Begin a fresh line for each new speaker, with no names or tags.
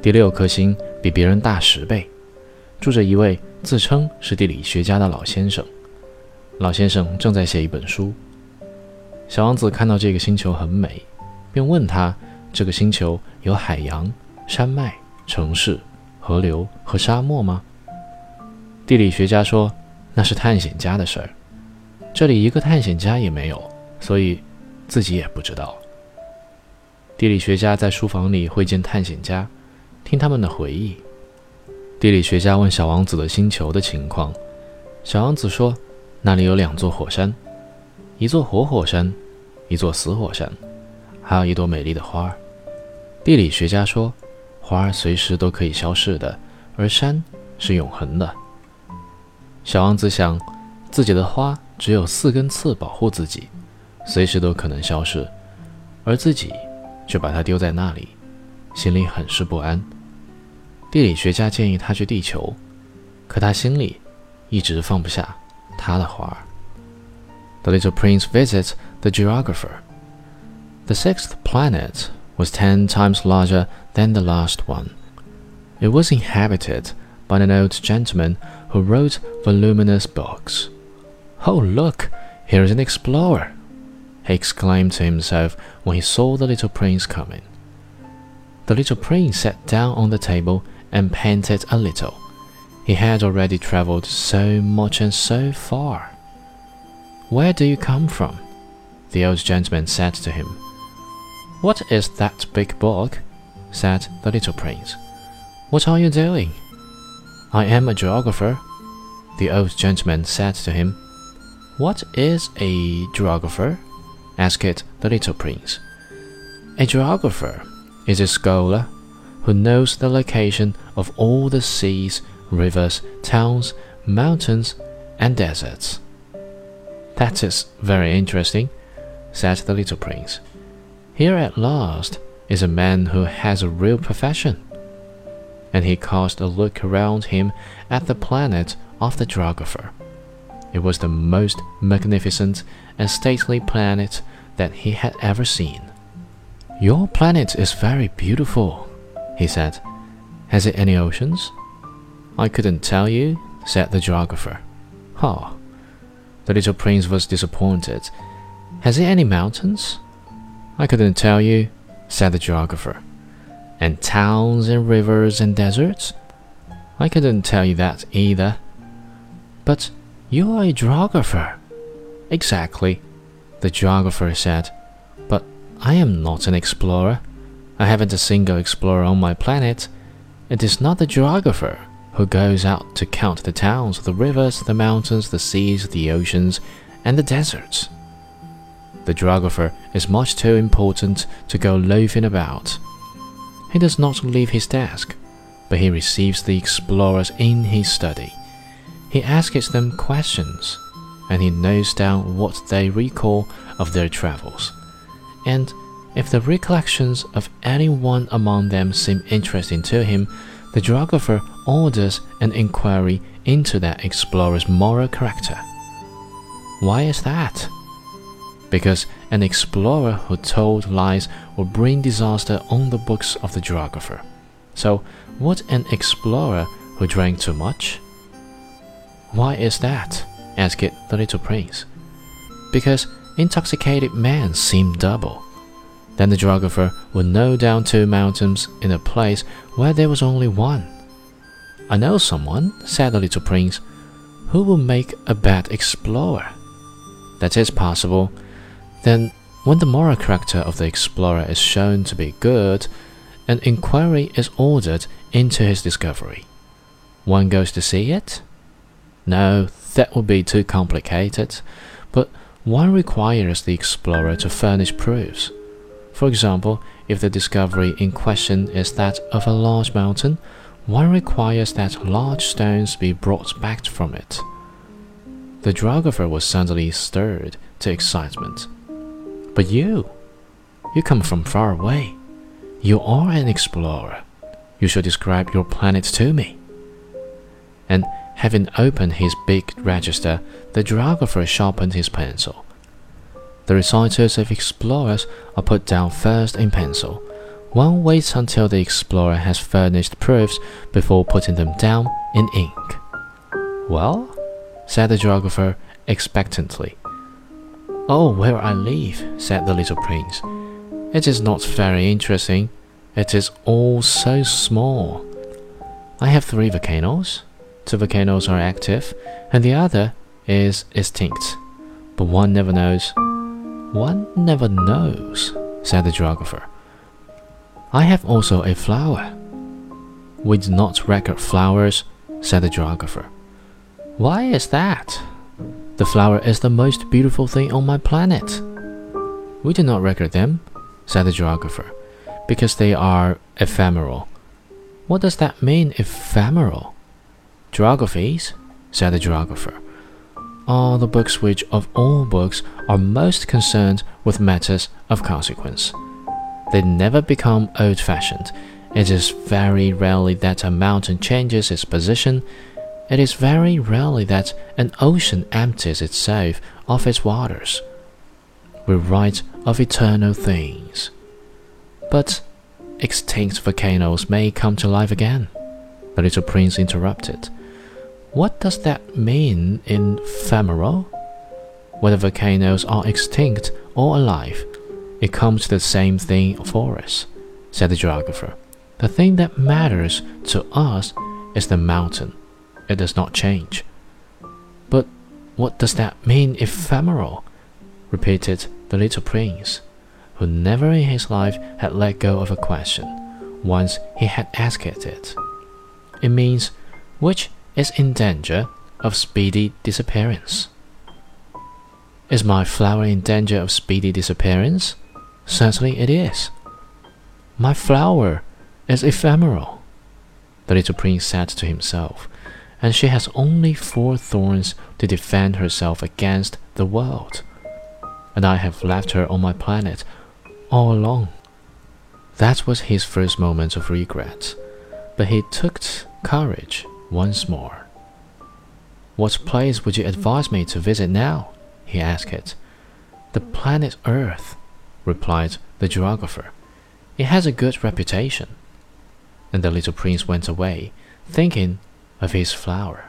第六颗星比别人大十倍，住着一位自称是地理学家的老先生。老先生正在写一本书。小王子看到这个星球很美，便问他：这个星球有海洋、山脉、城市、河流和沙漠吗？地理学家说：“那是探险家的事儿，这里一个探险家也没有，所以自己也不知道。”地理学家在书房里会见探险家，听他们的回忆。地理学家问小王子的星球的情况，小王子说：“那里有两座火山，一座活火山，一座死火山，还有一朵美丽的花儿。”地理学家说：“花儿随时都可以消逝的，而山是永恒的。”小王子想，自己的花只有四根刺保护自己，随时都可能消失，而自己却把它丢在那里，心里很是不安。地理学家建议他去地球，可他心里一直放不下他的花儿。The little prince visits the geographer. The sixth planet was ten times larger than the last one. It was inhabited by an old gentleman who wrote voluminous books. Oh, look, here is an explorer! he exclaimed to himself when he saw the little prince coming. The little prince sat down on the table and panted a little. He had already travelled so much and so far. Where do you come from? The old gentleman said to him. What is that big book? said the little prince. What are you doing? I am a geographer, the old gentleman said to him. What is a geographer? asked the little prince. A geographer is a scholar who knows the location of all the seas, rivers, towns, mountains, and deserts. That is very interesting, said the little prince. Here at last is a man who has a real profession and he cast a look around him at the planet of the geographer. It was the most magnificent and stately planet that he had ever seen. Your planet is very beautiful, he said. Has it any oceans? I couldn't tell you, said the geographer. Oh. The little prince was disappointed. Has it any mountains? I couldn't tell you, said the geographer and towns and rivers and deserts? I couldn't tell you that either. But you are a geographer. Exactly, the geographer said. But I am not an explorer. I haven't a single explorer on my planet. It is not the geographer who goes out to count the towns, the rivers, the mountains, the seas, the oceans, and the deserts. The geographer is much too important to go loafing about. He does not leave his desk, but he receives the explorers in his study. He asks them questions, and he notes down what they recall of their travels. And if the recollections of any one among them seem interesting to him, the geographer orders an inquiry into that explorer's moral character. Why is that? because an explorer who told lies will bring disaster on the books of the geographer. So, would an explorer who drank too much? Why is that? asked the little prince. Because intoxicated men seem double. Then the geographer would know down two mountains in a place where there was only one. I know someone, said the little prince, who will make a bad explorer. That is possible, then, when the moral character of the explorer is shown to be good, an inquiry is ordered into his discovery. One goes to see it? No, that would be too complicated, but one requires the explorer to furnish proofs. For example, if the discovery in question is that of a large mountain, one requires that large stones be brought back from it. The geographer was suddenly stirred to excitement. But you, you come from far away. You are an explorer. You should describe your planet to me. And having opened his big register, the geographer sharpened his pencil. The recitals of explorers are put down first in pencil, One waits until the explorer has furnished proofs before putting them down in ink. Well, said the geographer expectantly. Oh, where I live, said the little prince. It is not very interesting. It is all so small. I have three volcanoes. Two volcanoes are active, and the other is extinct. But one never knows. One never knows, said the geographer. I have also a flower. We do not record flowers, said the geographer. Why is that? The flower is the most beautiful thing on my planet. We do not record them, said the geographer, because they are ephemeral. What does that mean, ephemeral? Geographies, said the geographer, are the books which, of all books, are most concerned with matters of consequence. They never become old fashioned. It is very rarely that a mountain changes its position it is very rarely that an ocean empties itself of its waters. We write of eternal things. But extinct volcanoes may come to life again. The little prince interrupted. What does that mean in ephemeral? Whether volcanoes are extinct or alive, it comes to the same thing for us, said the geographer. The thing that matters to us is the mountain it does not change. But what does that mean, ephemeral? repeated the little prince, who never in his life had let go of a question once he had asked it. It means which is in danger of speedy disappearance. Is my flower in danger of speedy disappearance? Certainly it is. My flower is ephemeral, the little prince said to himself and she has only four thorns to defend herself against the world. And I have left her on my planet all alone. That was his first moment of regret, but he took courage once more. What place would you advise me to visit now? he asked. The planet Earth, replied the geographer. It has a good reputation. And the little prince went away, thinking of his flower.